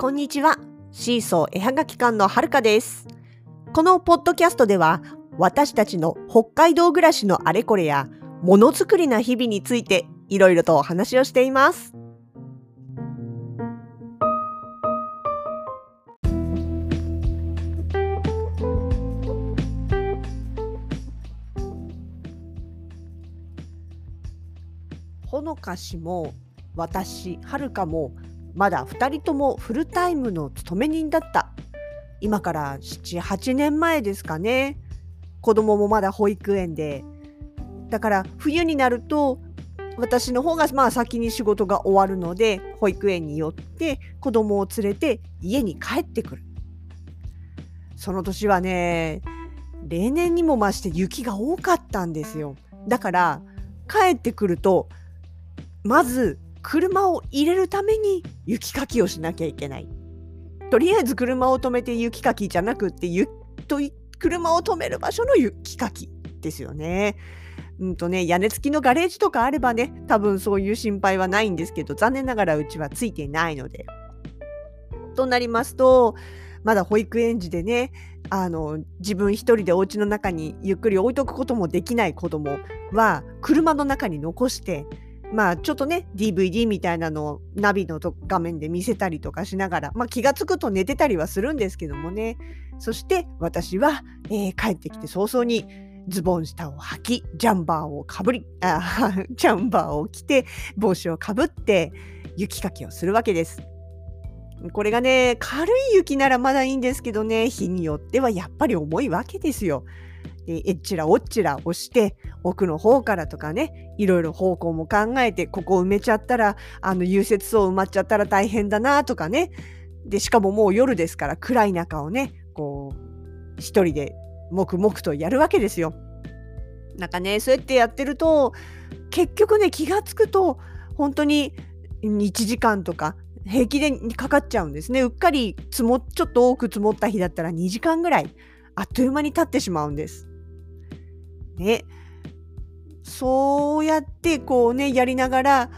こんにちは。シーソー絵はがき館のはるかです。このポッドキャストでは、私たちの北海道暮らしのあれこれや、ものづくりな日々について、いろいろとお話をしています。ほのかしも私はるかもまだ2人ともフルタイムの勤め人だった。今から78年前ですかね。子供もまだ保育園で。だから冬になると私の方がまあ先に仕事が終わるので保育園に寄って子供を連れて家に帰ってくる。その年はね例年にも増して雪が多かったんですよ。だから帰ってくるとまず車を入れるために雪かきをしなきゃいけない。とりあえず車を止めて雪かきじゃなくってゆと車を止める場所の雪かきですよね。うんとね屋根付きのガレージとかあればね多分そういう心配はないんですけど残念ながらうちはついていないので。となりますとまだ保育園児でねあの自分一人でお家の中にゆっくり置いとくこともできない子供は車の中に残してまあちょっとね DVD みたいなのをナビの画面で見せたりとかしながら、まあ、気が付くと寝てたりはするんですけどもねそして私は、えー、帰ってきて早々にズボン下を履きジャンバーをかぶりあ ジャンバーを着て帽子をかぶって雪かきをするわけです。これがね軽い雪ならまだいいんですけどね日によってはやっぱり重いわけですよ。えっちらおっちら押して奥の方からとかねいろいろ方向も考えてここ埋めちゃったらあの融雪層埋まっちゃったら大変だなとかねでしかももう夜ですから暗い中をねこう一人で黙々とやるわけですよ。なんかねそうやってやってると結局ね気がつくと本当に1時間とか平気でかかっちゃうんですね。うっかり積もちょっと多く積もった日だったら2時間ぐらいあっという間に経ってしまうんです。ね、そうやってこうねやりながら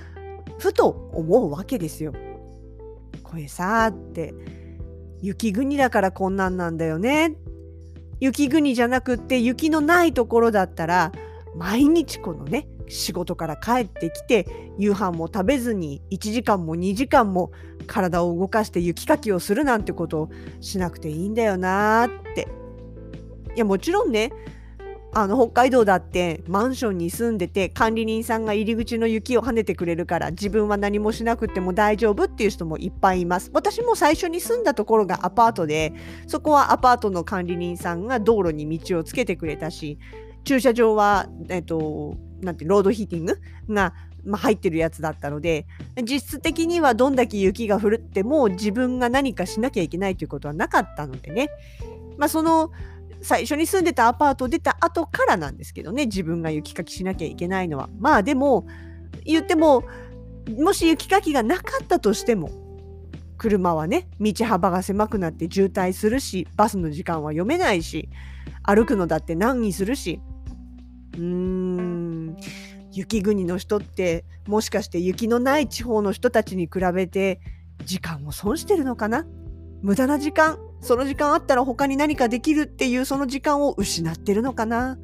ふと思うわけですよ。これさって雪国だからこんなんなんだよね。雪国じゃなくって雪のないところだったら毎日このね仕事から帰ってきて夕飯も食べずに1時間も2時間も体を動かして雪かきをするなんてことをしなくていいんだよなって。いやもちろんねあの北海道だってマンションに住んでて管理人さんが入り口の雪を跳ねてくれるから自分は何もしなくても大丈夫っていう人もいっぱいいます。私も最初に住んだところがアパートでそこはアパートの管理人さんが道路に道をつけてくれたし駐車場は、えっと、なんてロードヒーティングが、まあ、入ってるやつだったので実質的にはどんだけ雪が降っても自分が何かしなきゃいけないということはなかったのでね。まあその最初に住んでたアパートを出た後からなんですけどね自分が雪かきしなきゃいけないのは。まあでも言ってももし雪かきがなかったとしても車はね道幅が狭くなって渋滞するしバスの時間は読めないし歩くのだって難儀するし。うーん雪国の人ってもしかして雪のない地方の人たちに比べて時間を損してるのかな？無駄な時間？その時間あったら他に何かできるっていうその時間を失ってるのかな？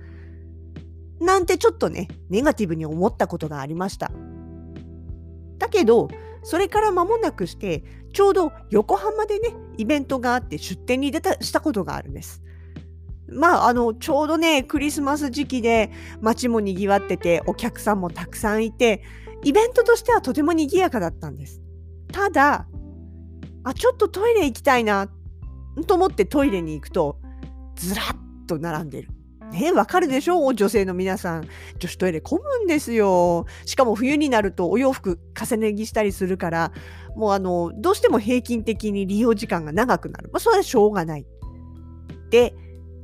なんてちょっとね、ネガティブに思ったことがありました。だけど、それから間もなくして、ちょうど横浜でね、イベントがあって出店に出た、したことがあるんです。まあ、あの、ちょうどね、クリスマス時期で街も賑わってて、お客さんもたくさんいて、イベントとしてはとても賑やかだったんです。ただ、あ、ちょっとトイレ行きたいなっと思ってトイレに行くとずらっと並んでる。ねわかるでしょ？う女性の皆さん。女子トイレ混むんですよ。しかも冬になるとお洋服重ね着したりするから、もうあの、どうしても平均的に利用時間が長くなる。まあ、それはしょうがない。で、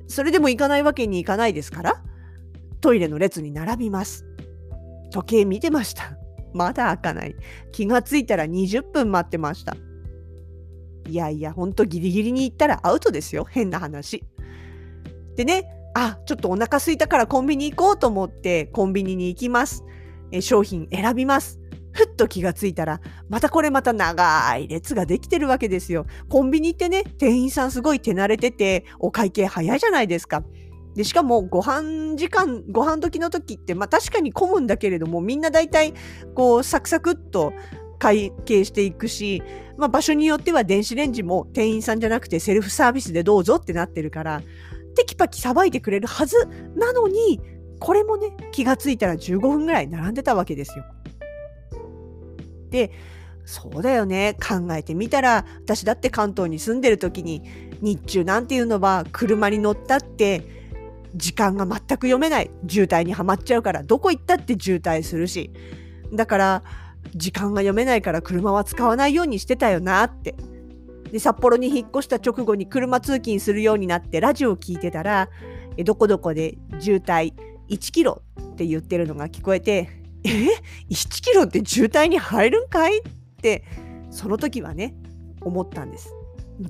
それでも行かないわけにいかないですから、トイレの列に並びます。時計見てました。まだ開かない。気がついたら20分待ってました。いやいや、ほんとギリギリに行ったらアウトですよ。変な話。でね、あ、ちょっとお腹空いたからコンビニ行こうと思ってコンビニに行きます。え商品選びます。ふっと気がついたら、またこれまた長い列ができてるわけですよ。コンビニってね、店員さんすごい手慣れてて、お会計早いじゃないですか。で、しかもご飯時間、ご飯時の時って、まあ確かに混むんだけれども、みんな大体、こう、サクサクっと会計していくし、まあ場所によっては電子レンジも店員さんじゃなくてセルフサービスでどうぞってなってるから、テキパキさばいてくれるはずなのに、これもね、気がついたら15分ぐらい並んでたわけですよ。で、そうだよね。考えてみたら、私だって関東に住んでる時に、日中なんていうのは車に乗ったって、時間が全く読めない。渋滞にはまっちゃうから、どこ行ったって渋滞するし。だから、時間が読めないから車は使わないようにしてたよなって。で、札幌に引っ越した直後に車通勤するようになってラジオを聞いてたら、どこどこで渋滞1キロって言ってるのが聞こえて、え ?1 キロって渋滞に入るんかいって、その時はね、思ったんです。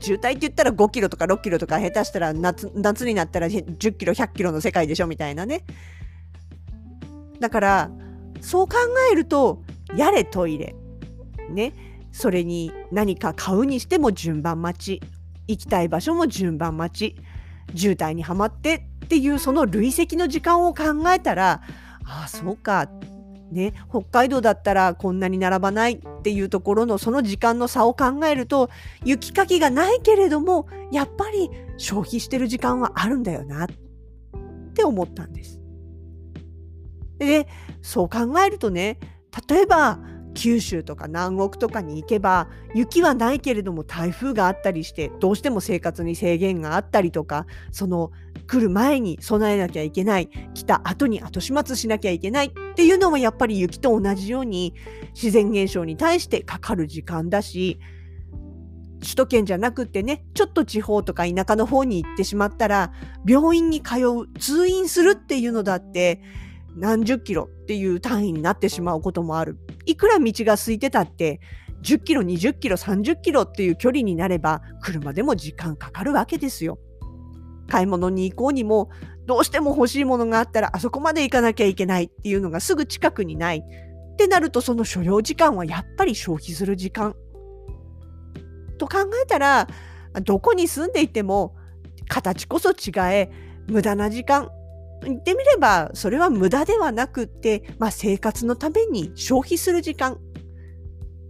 渋滞って言ったら5キロとか6キロとか下手したら夏夏になったら10キロ100キロの世界でしょみたいなね。だからそう考えるとやれトイレ。ね。それに何か買うにしても順番待ち。行きたい場所も順番待ち。渋滞にはまってっていうその累積の時間を考えたらああそうか。ね、北海道だったらこんなに並ばないっていうところのその時間の差を考えると雪かきがないけれどもやっぱり消費してる時間はあるんだよなって思ったんです。でそう考えるとね例えば九州とか南国とかに行けば雪はないけれども台風があったりしてどうしても生活に制限があったりとかその来る前に備えなきゃいけない来た後に後始末しなきゃいけないっていうのもやっぱり雪と同じように自然現象に対してかかる時間だし首都圏じゃなくってねちょっと地方とか田舎の方に行ってしまったら病院に通う通院するっていうのだって何十キロっていう単位になってしまうこともある。いくら道が空いてたって、10キロ、20キロ、30キロっていう距離になれば、車でも時間かかるわけですよ。買い物に行こうにも、どうしても欲しいものがあったら、あそこまで行かなきゃいけないっていうのがすぐ近くにない。ってなると、その所要時間はやっぱり消費する時間。と考えたら、どこに住んでいても、形こそ違え、無駄な時間、言ってみれば、それは無駄ではなくって、まあ、生活のために消費する時間、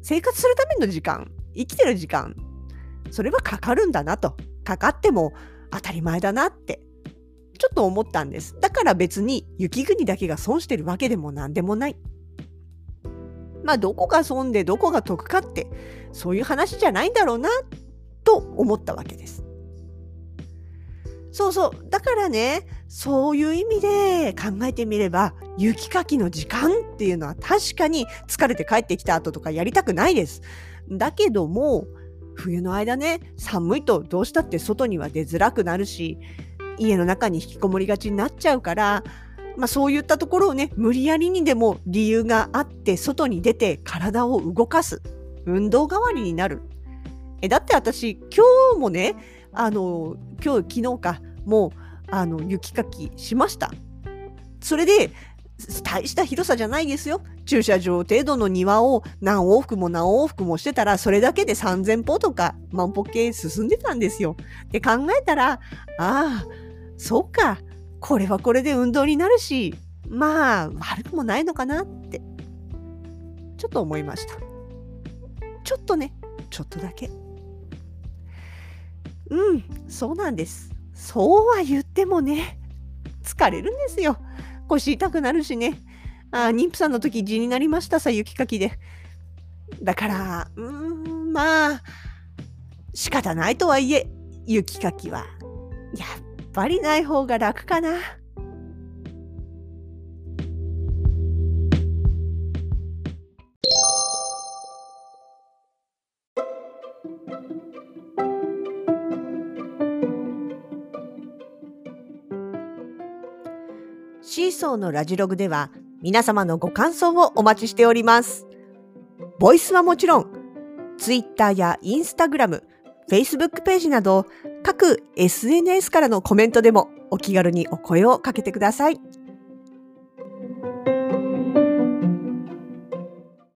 生活するための時間、生きてる時間、それはかかるんだなと。かかっても当たり前だなって、ちょっと思ったんです。だから別に雪国だけが損してるわけでも何でもない。まあ、どこが損でどこが得かって、そういう話じゃないんだろうな、と思ったわけです。そうそう。だからね、そういう意味で考えてみれば、雪かきの時間っていうのは確かに疲れて帰ってきた後とかやりたくないです。だけども、冬の間ね、寒いとどうしたって外には出づらくなるし、家の中に引きこもりがちになっちゃうから、まあそういったところをね、無理やりにでも理由があって外に出て体を動かす。運動代わりになる。え、だって私今日もね、あの、今日、昨日か、もう、あの、雪かきしました。それで、大した広さじゃないですよ。駐車場程度の庭を何往復も何往復もしてたら、それだけで3000歩とか万歩計進んでたんですよ。で考えたら、ああ、そうか。これはこれで運動になるし、まあ、悪くもないのかなって、ちょっと思いました。ちょっとね、ちょっとだけ。うん、そうなんです。そうは言ってもね、疲れるんですよ。腰痛くなるしね。あ妊婦さんの時地になりましたさ、雪かきで。だから、うーん、まあ、仕方ないとはいえ、雪かきは、やっぱりない方が楽かな。シーソーのラジログでは皆様のご感想をお待ちしております。ボイスはもちろん、Twitter や Instagram、Facebook ページなど各 SNS からのコメントでもお気軽にお声をかけてください。